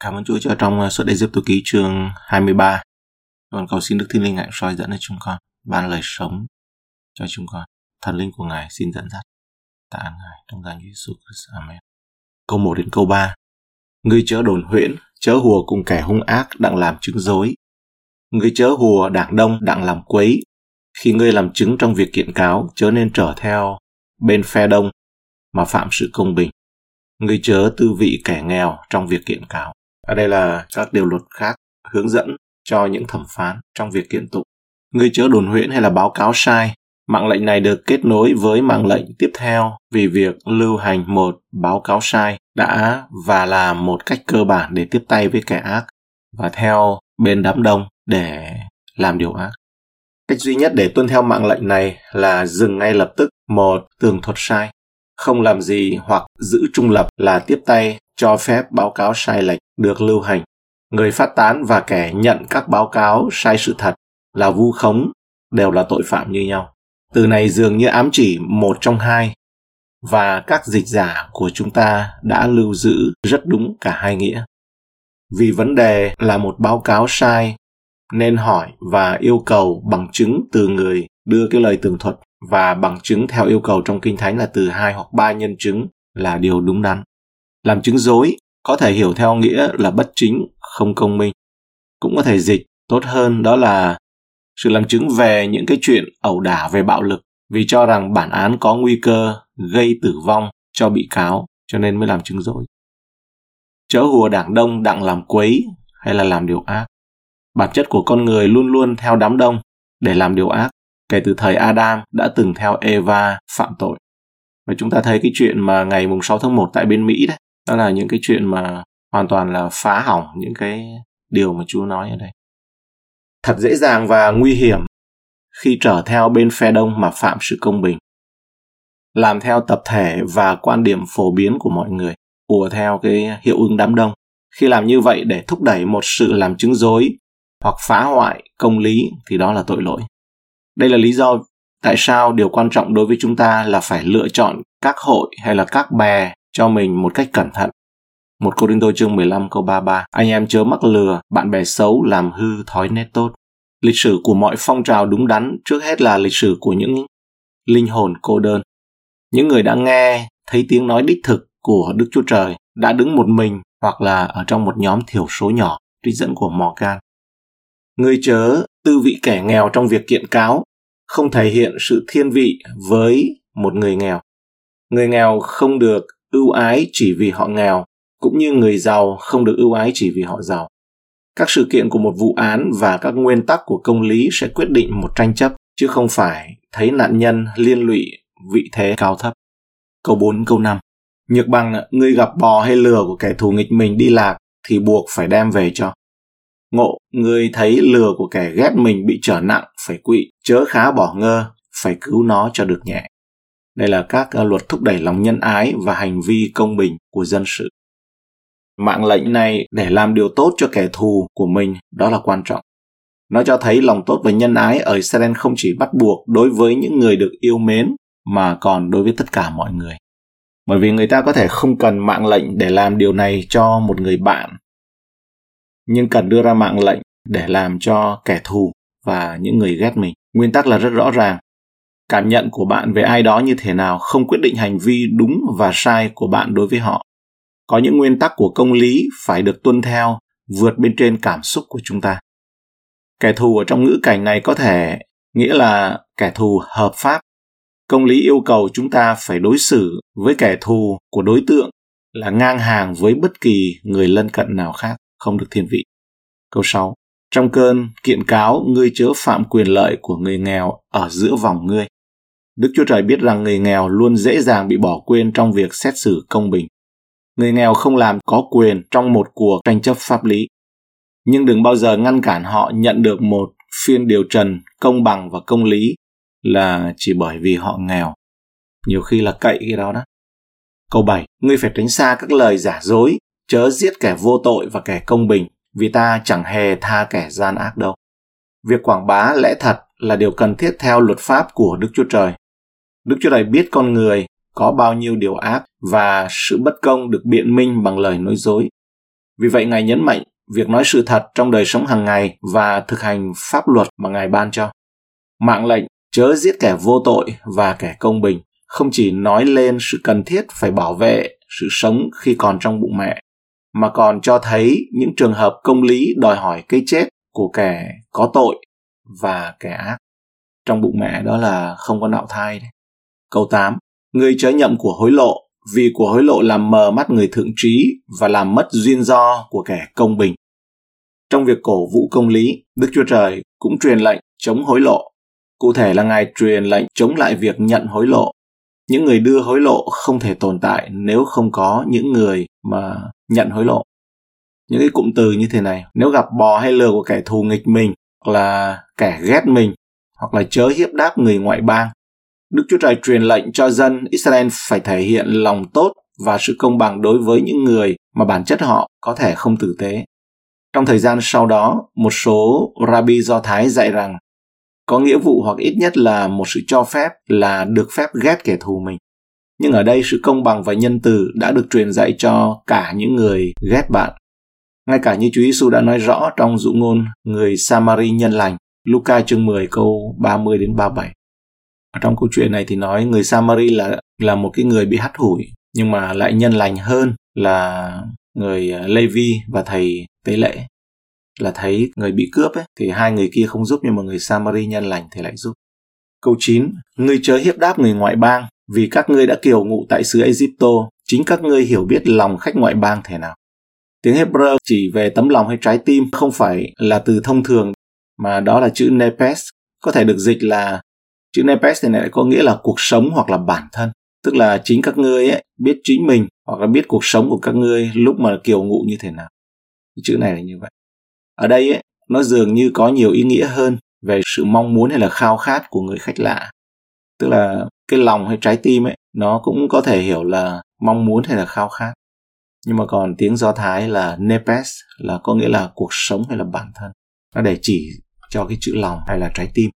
Cảm ơn Chúa cho trong ờ, suốt suốt Ai Cập ký chương 23. Còn cầu xin Đức Thiên Linh Ngài soi dẫn cho chúng con, ban lời sống cho chúng con. Thần linh của Ngài xin dẫn dắt. Tạ ơn Ngài trong danh Jesus Christ. Amen. Câu 1 đến câu 3. Ngươi chớ đồn huyễn, chớ hùa cùng kẻ hung ác đặng làm chứng dối. Ngươi chớ hùa đảng đông đặng làm quấy. Khi ngươi làm chứng trong việc kiện cáo, chớ nên trở theo bên phe đông mà phạm sự công bình. Ngươi chớ tư vị kẻ nghèo trong việc kiện cáo. Ở đây là các điều luật khác hướng dẫn cho những thẩm phán trong việc kiện tụng. người chớ đồn huyễn hay là báo cáo sai. Mạng lệnh này được kết nối với mạng lệnh tiếp theo vì việc lưu hành một báo cáo sai đã và là một cách cơ bản để tiếp tay với kẻ ác và theo bên đám đông để làm điều ác. Cách duy nhất để tuân theo mạng lệnh này là dừng ngay lập tức một tường thuật sai, không làm gì hoặc giữ trung lập là tiếp tay cho phép báo cáo sai lệch được lưu hành. Người phát tán và kẻ nhận các báo cáo sai sự thật là vu khống, đều là tội phạm như nhau. Từ này dường như ám chỉ một trong hai, và các dịch giả của chúng ta đã lưu giữ rất đúng cả hai nghĩa. Vì vấn đề là một báo cáo sai, nên hỏi và yêu cầu bằng chứng từ người đưa cái lời tường thuật, và bằng chứng theo yêu cầu trong kinh thánh là từ hai hoặc ba nhân chứng là điều đúng đắn. Làm chứng dối có thể hiểu theo nghĩa là bất chính, không công minh. Cũng có thể dịch tốt hơn đó là sự làm chứng về những cái chuyện ẩu đả về bạo lực vì cho rằng bản án có nguy cơ gây tử vong cho bị cáo cho nên mới làm chứng dối. Chớ hùa đảng đông đặng làm quấy hay là làm điều ác. Bản chất của con người luôn luôn theo đám đông để làm điều ác. Kể từ thời Adam đã từng theo Eva phạm tội. Và chúng ta thấy cái chuyện mà ngày mùng 6 tháng 1 tại bên Mỹ đấy, đó là những cái chuyện mà hoàn toàn là phá hỏng những cái điều mà Chúa nói ở đây. Thật dễ dàng và nguy hiểm khi trở theo bên phe đông mà phạm sự công bình. Làm theo tập thể và quan điểm phổ biến của mọi người, ùa theo cái hiệu ứng đám đông. Khi làm như vậy để thúc đẩy một sự làm chứng dối hoặc phá hoại công lý thì đó là tội lỗi. Đây là lý do tại sao điều quan trọng đối với chúng ta là phải lựa chọn các hội hay là các bè cho mình một cách cẩn thận. Một Cô Đinh Tô chương 15 câu 33 Anh em chớ mắc lừa, bạn bè xấu làm hư thói nét tốt. Lịch sử của mọi phong trào đúng đắn trước hết là lịch sử của những linh hồn cô đơn. Những người đã nghe thấy tiếng nói đích thực của Đức Chúa Trời đã đứng một mình hoặc là ở trong một nhóm thiểu số nhỏ, trích dẫn của Morgan. Người chớ tư vị kẻ nghèo trong việc kiện cáo, không thể hiện sự thiên vị với một người nghèo. Người nghèo không được ưu ái chỉ vì họ nghèo, cũng như người giàu không được ưu ái chỉ vì họ giàu. Các sự kiện của một vụ án và các nguyên tắc của công lý sẽ quyết định một tranh chấp, chứ không phải thấy nạn nhân liên lụy vị thế cao thấp. Câu 4, câu 5 Nhược bằng người gặp bò hay lừa của kẻ thù nghịch mình đi lạc thì buộc phải đem về cho. Ngộ, người thấy lừa của kẻ ghét mình bị trở nặng phải quỵ, chớ khá bỏ ngơ, phải cứu nó cho được nhẹ. Đây là các ờ, luật thúc đẩy lòng nhân ái và hành vi công bình của dân sự. Mạng lệnh này để làm điều tốt cho kẻ thù của mình đó là quan trọng. Nó cho thấy lòng tốt và nhân ái ở Israel không chỉ bắt buộc đối với những người được yêu mến mà còn đối với tất cả mọi người. Bởi vì người ta có thể không cần mạng lệnh để làm điều này cho một người bạn, nhưng cần đưa ra mạng lệnh để làm cho kẻ thù và những người ghét mình. Nguyên tắc là rất rõ ràng. Cảm nhận của bạn về ai đó như thế nào, không quyết định hành vi đúng và sai của bạn đối với họ. Có những nguyên tắc của công lý phải được tuân theo, vượt bên trên cảm xúc của chúng ta. Kẻ thù ở trong ngữ cảnh này có thể nghĩa là kẻ thù hợp pháp. Công lý yêu cầu chúng ta phải đối xử với kẻ thù của đối tượng là ngang hàng với bất kỳ người lân cận nào khác, không được thiên vị. Câu 6 trong cơn kiện cáo, ngươi chớ phạm quyền lợi của người nghèo ở giữa vòng ngươi đức chúa trời biết rằng người nghèo luôn dễ dàng bị bỏ quên trong việc xét xử công bình. Người nghèo không làm có quyền trong một cuộc tranh chấp pháp lý. Nhưng đừng bao giờ ngăn cản họ nhận được một phiên điều trần công bằng và công lý là chỉ bởi vì họ nghèo. Nhiều khi là cậy cái đó đó. Câu 7 ngươi phải tránh xa các lời giả dối, chớ giết kẻ vô tội và kẻ công bình, vì ta chẳng hề tha kẻ gian ác đâu. Việc quảng bá lẽ thật là điều cần thiết theo luật pháp của đức chúa trời đức chúa trời biết con người có bao nhiêu điều ác và sự bất công được biện minh bằng lời nói dối. Vì vậy, Ngài nhấn mạnh việc nói sự thật trong đời sống hàng ngày và thực hành pháp luật mà Ngài ban cho. Mạng lệnh chớ giết kẻ vô tội và kẻ công bình, không chỉ nói lên sự cần thiết phải bảo vệ sự sống khi còn trong bụng mẹ, mà còn cho thấy những trường hợp công lý đòi hỏi cái chết của kẻ có tội và kẻ ác. Trong bụng mẹ đó là không có nạo thai đấy. Câu 8. Người chớ nhậm của hối lộ, vì của hối lộ làm mờ mắt người thượng trí và làm mất duyên do của kẻ công bình. Trong việc cổ vũ công lý, Đức Chúa Trời cũng truyền lệnh chống hối lộ. Cụ thể là Ngài truyền lệnh chống lại việc nhận hối lộ. Những người đưa hối lộ không thể tồn tại nếu không có những người mà nhận hối lộ. Những cái cụm từ như thế này, nếu gặp bò hay lừa của kẻ thù nghịch mình, hoặc là kẻ ghét mình, hoặc là chớ hiếp đáp người ngoại bang, Đức Chúa Trời truyền lệnh cho dân Israel phải thể hiện lòng tốt và sự công bằng đối với những người mà bản chất họ có thể không tử tế. Trong thời gian sau đó, một số rabbi Do Thái dạy rằng có nghĩa vụ hoặc ít nhất là một sự cho phép là được phép ghét kẻ thù mình. Nhưng ở đây sự công bằng và nhân từ đã được truyền dạy cho cả những người ghét bạn. Ngay cả như Chúa Giêsu đã nói rõ trong dụ ngôn người Samari nhân lành, Luca chương 10 câu 30 đến 37. Ở trong câu chuyện này thì nói người Samari là là một cái người bị hắt hủi nhưng mà lại nhân lành hơn là người à, Levi và thầy tế lễ là thấy người bị cướp ấy thì hai người kia không giúp nhưng mà người Samari nhân lành thì lại giúp. Câu 9. Ngươi chớ hiếp đáp người ngoại bang vì các ngươi đã kiều ngụ tại xứ Egypto, chính các ngươi hiểu biết lòng khách ngoại bang thế nào. Tiếng Hebrew chỉ về tấm lòng hay trái tim không phải là từ thông thường mà đó là chữ nepes, có thể được dịch là chữ nepes này lại có nghĩa là cuộc sống hoặc là bản thân. Tức là chính các ngươi ấy biết chính mình hoặc là biết cuộc sống của các ngươi lúc mà kiều ngụ như thế nào. Chữ này là như vậy. Ở đây ấy, nó dường như có nhiều ý nghĩa hơn về sự mong muốn hay là khao khát của người khách lạ. Tức là cái lòng hay trái tim ấy, nó cũng có thể hiểu là mong muốn hay là khao khát. Nhưng mà còn tiếng do thái là nepes là có nghĩa là cuộc sống hay là bản thân. Nó để chỉ cho cái chữ lòng hay là trái tim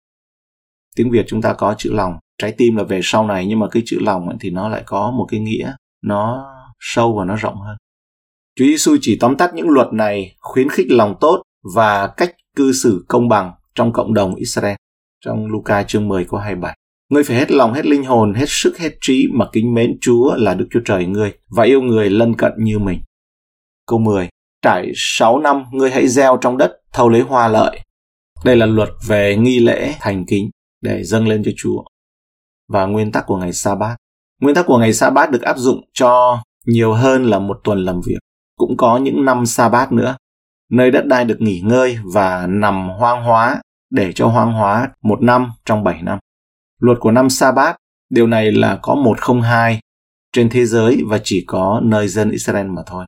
tiếng việt chúng ta có chữ lòng trái tim là về sau này nhưng mà cái chữ lòng ấy, thì nó lại có một cái nghĩa nó sâu và nó rộng hơn Chúa Giêsu chỉ tóm tắt những luật này khuyến khích lòng tốt và cách cư xử công bằng trong cộng đồng Israel. Trong Luca chương 10 câu 27. Ngươi phải hết lòng, hết linh hồn, hết sức, hết trí mà kính mến Chúa là Đức Chúa Trời ngươi và yêu người lân cận như mình. Câu 10. Trải 6 năm ngươi hãy gieo trong đất thâu lấy hoa lợi. Đây là luật về nghi lễ thành kính để dâng lên cho Chúa. Và nguyên tắc của ngày sa bát. Nguyên tắc của ngày sa bát được áp dụng cho nhiều hơn là một tuần làm việc. Cũng có những năm sa bát nữa, nơi đất đai được nghỉ ngơi và nằm hoang hóa để cho hoang hóa một năm trong bảy năm. Luật của năm sa bát, điều này là có 102 trên thế giới và chỉ có nơi dân Israel mà thôi.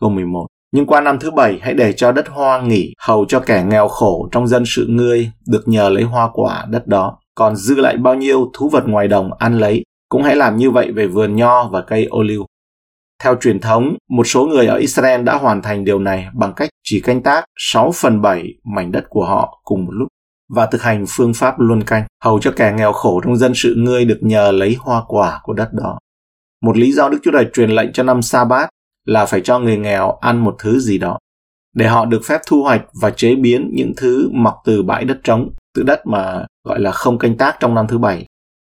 Câu 11. Nhưng qua năm thứ bảy hãy để cho đất hoa nghỉ hầu cho kẻ nghèo khổ trong dân sự ngươi được nhờ lấy hoa quả đất đó. Còn dư lại bao nhiêu thú vật ngoài đồng ăn lấy, cũng hãy làm như vậy về vườn nho và cây ô liu. Theo truyền thống, một số người ở Israel đã hoàn thành điều này bằng cách chỉ canh tác 6 phần 7 mảnh đất của họ cùng một lúc và thực hành phương pháp luân canh, hầu cho kẻ nghèo khổ trong dân sự ngươi được nhờ lấy hoa quả của đất đó. Một lý do Đức Chúa Trời truyền lệnh cho năm sa bát là phải cho người nghèo ăn một thứ gì đó để họ được phép thu hoạch và chế biến những thứ mọc từ bãi đất trống, từ đất mà gọi là không canh tác trong năm thứ bảy.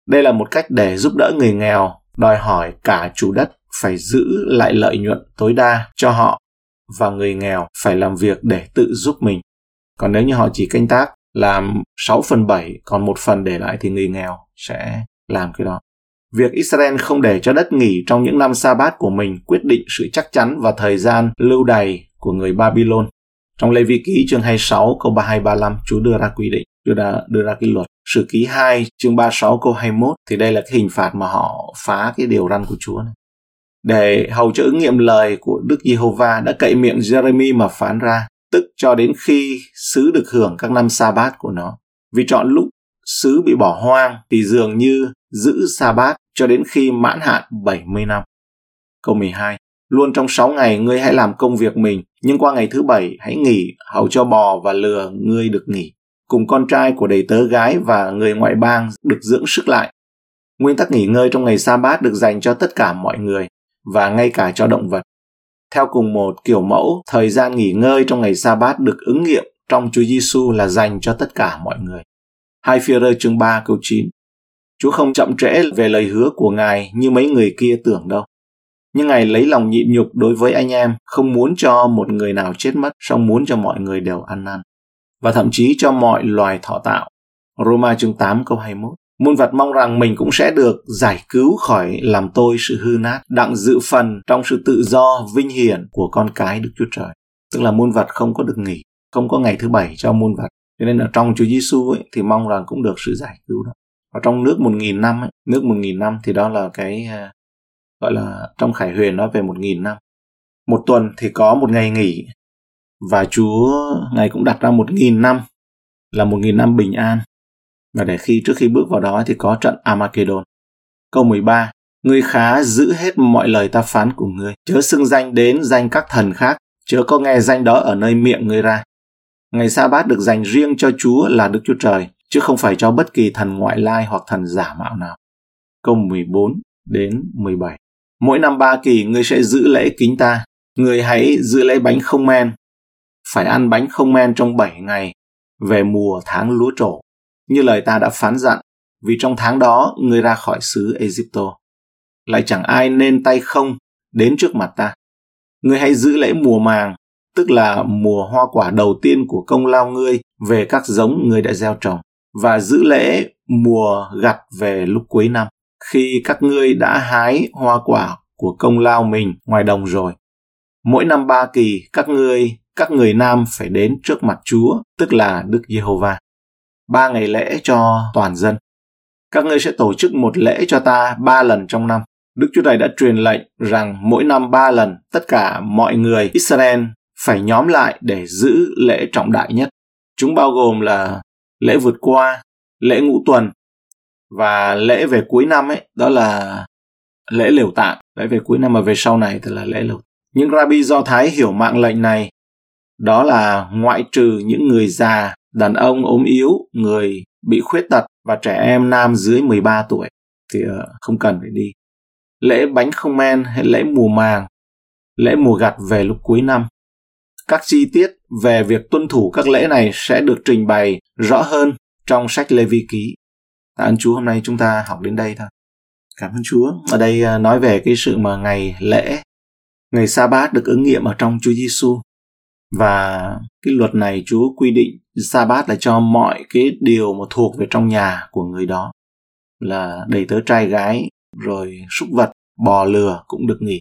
Đây là một cách để giúp đỡ người nghèo, đòi hỏi cả chủ đất phải giữ lại lợi nhuận tối đa cho họ và người nghèo phải làm việc để tự giúp mình. Còn nếu như họ chỉ canh tác làm 6 phần 7 còn một phần để lại thì người nghèo sẽ làm cái đó. Việc Israel không để cho đất nghỉ trong những năm sa bát của mình quyết định sự chắc chắn và thời gian lưu đày của người Babylon. Trong Lê Vi Ký chương 26 câu 32-35 Chúa đưa ra quy định, đưa ra, đưa ra cái luật. Sử ký 2 chương 36 câu 21 thì đây là cái hình phạt mà họ phá cái điều răn của Chúa này. Để hầu cho ứng nghiệm lời của Đức Giê-hô-va đã cậy miệng Jeremy mà phán ra, tức cho đến khi xứ được hưởng các năm sa bát của nó. Vì chọn lúc xứ bị bỏ hoang thì dường như giữ sa bát cho đến khi mãn hạn 70 năm. Câu 12. Luôn trong 6 ngày ngươi hãy làm công việc mình, nhưng qua ngày thứ bảy hãy nghỉ, hầu cho bò và lừa ngươi được nghỉ. Cùng con trai của đầy tớ gái và người ngoại bang được dưỡng sức lại. Nguyên tắc nghỉ ngơi trong ngày sa bát được dành cho tất cả mọi người và ngay cả cho động vật. Theo cùng một kiểu mẫu, thời gian nghỉ ngơi trong ngày sa bát được ứng nghiệm trong Chúa Giêsu là dành cho tất cả mọi người. Hai phi rơ chương 3 câu 9 Chúa không chậm trễ về lời hứa của Ngài như mấy người kia tưởng đâu. Nhưng Ngài lấy lòng nhịn nhục đối với anh em, không muốn cho một người nào chết mất, song muốn cho mọi người đều ăn năn. Và thậm chí cho mọi loài thọ tạo. Roma chương 8 câu 21 Muôn vật mong rằng mình cũng sẽ được giải cứu khỏi làm tôi sự hư nát, đặng dự phần trong sự tự do, vinh hiển của con cái Đức Chúa Trời. Tức là muôn vật không có được nghỉ, không có ngày thứ bảy cho muôn vật. Cho nên ở trong Chúa Giêsu ấy thì mong rằng cũng được sự giải cứu đó. và trong nước một nghìn năm ấy, nước một nghìn năm thì đó là cái à, gọi là trong Khải Huyền nói về một nghìn năm. Một tuần thì có một ngày nghỉ và Chúa Ngài cũng đặt ra một nghìn năm là một nghìn năm bình an và để khi trước khi bước vào đó thì có trận Armageddon. Câu 13 Ngươi khá giữ hết mọi lời ta phán của ngươi, chớ xưng danh đến danh các thần khác, chớ có nghe danh đó ở nơi miệng ngươi ra. Ngày sa bát được dành riêng cho Chúa là Đức Chúa Trời, chứ không phải cho bất kỳ thần ngoại lai hoặc thần giả mạo nào. Câu 14 đến 17 Mỗi năm ba kỳ ngươi sẽ giữ lễ kính ta, ngươi hãy giữ lễ bánh không men, phải ăn bánh không men trong 7 ngày, về mùa tháng lúa trổ như lời ta đã phán dặn, vì trong tháng đó ngươi ra khỏi xứ Egypto. Lại chẳng ai nên tay không đến trước mặt ta. Ngươi hãy giữ lễ mùa màng, tức là mùa hoa quả đầu tiên của công lao ngươi về các giống ngươi đã gieo trồng, và giữ lễ mùa gặt về lúc cuối năm, khi các ngươi đã hái hoa quả của công lao mình ngoài đồng rồi. Mỗi năm ba kỳ, các ngươi, các người nam phải đến trước mặt Chúa, tức là Đức Giê-hô-va ba ngày lễ cho toàn dân. Các ngươi sẽ tổ chức một lễ cho ta ba lần trong năm. Đức Chúa này đã truyền lệnh rằng mỗi năm ba lần tất cả mọi người Israel phải nhóm lại để giữ lễ trọng đại nhất. Chúng bao gồm là lễ vượt qua, lễ ngũ tuần và lễ về cuối năm ấy, đó là lễ liều tạm. Lễ về cuối năm mà về sau này thì là lễ liều. Những rabbi Do Thái hiểu mạng lệnh này đó là ngoại trừ những người già đàn ông ốm yếu, người bị khuyết tật và trẻ em nam dưới 13 tuổi thì ờ, không cần phải đi. Lễ bánh không men hay lễ mùa màng, lễ mùa gặt về lúc cuối năm. Các chi tiết về việc tuân thủ các lễ này sẽ được trình bày rõ hơn trong sách Lê Vi Ký. Tạ ơn Chúa hôm nay chúng ta học đến đây thôi. Cảm ơn Chúa. Ở đây à, nói về cái sự mà ngày lễ, ngày sa bát được ứng nghiệm ở trong Chúa Giêsu và cái luật này Chúa quy định sa bát là cho mọi cái điều mà thuộc về trong nhà của người đó là đầy tớ trai gái rồi súc vật bò lừa cũng được nghỉ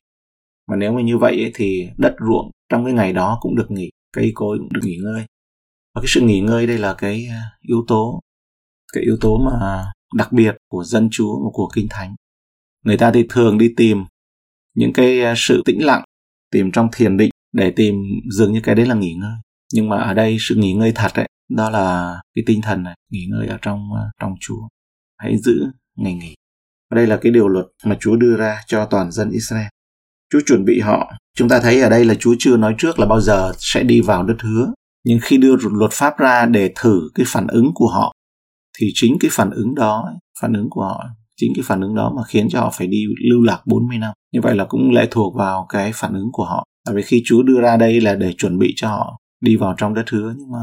mà nếu mà như vậy ấy, thì đất ruộng trong cái ngày đó cũng được nghỉ, cây cối cũng được nghỉ ngơi. Và cái sự nghỉ ngơi đây là cái à, yếu tố, cái yếu tố mà đặc biệt của dân chúa và của kinh thánh. Người ta thì thường đi tìm những cái à, sự tĩnh lặng, tìm trong thiền định để tìm dường như cái đấy là nghỉ ngơi. Nhưng mà ở đây sự nghỉ ngơi thật ấy, đó là cái tinh thần này, nghỉ ngơi ở trong à, trong Chúa. Hãy giữ ngày nghỉ. Và đây là cái điều luật mà Chúa đưa ra cho toàn dân Israel. Chúa chuẩn bị họ. Chúng ta thấy ở đây là Chúa chưa nói trước là bao giờ sẽ đi vào đất hứa. Nhưng khi đưa luật pháp ra để thử cái phản ứng của họ thì chính cái phản ứng đó phản ứng của họ chính cái phản ứng đó mà khiến cho họ phải đi lưu lạc 40 năm. Như vậy là cũng lệ thuộc vào cái phản ứng của họ. Tại vì khi Chúa đưa ra đây là để chuẩn bị cho họ đi vào trong đất hứa nhưng mà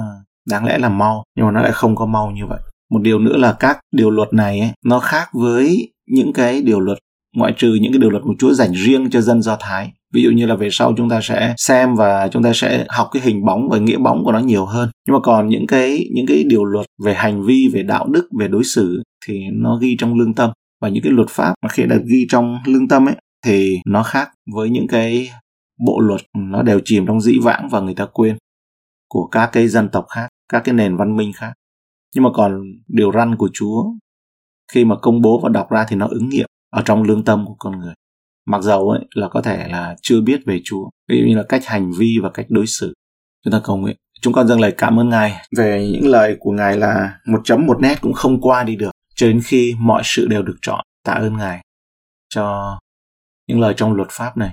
đáng lẽ là mau nhưng mà nó lại không có mau như vậy. Một điều nữa là các điều luật này ấy, nó khác với những cái điều luật ngoại trừ những cái điều luật của Chúa dành riêng cho dân Do Thái. Ví dụ như là về sau chúng ta sẽ xem và chúng ta sẽ học cái hình bóng và nghĩa bóng của nó nhiều hơn. Nhưng mà còn những cái những cái điều luật về hành vi, về đạo đức, về đối xử thì nó ghi trong lương tâm và những cái luật pháp mà khi được ghi trong lương tâm ấy thì nó khác với những cái bộ luật nó đều chìm trong dĩ vãng và người ta quên của các cái dân tộc khác, các cái nền văn minh khác. Nhưng mà còn điều răn của Chúa khi mà công bố và đọc ra thì nó ứng nghiệm ở trong lương tâm của con người. Mặc dầu ấy là có thể là chưa biết về Chúa, ví dụ như là cách hành vi và cách đối xử. Chúng ta cầu nguyện. Chúng con dâng lời cảm ơn Ngài về những lời của Ngài là một chấm một nét cũng không qua đi được cho đến khi mọi sự đều được chọn. Tạ ơn Ngài cho những lời trong luật pháp này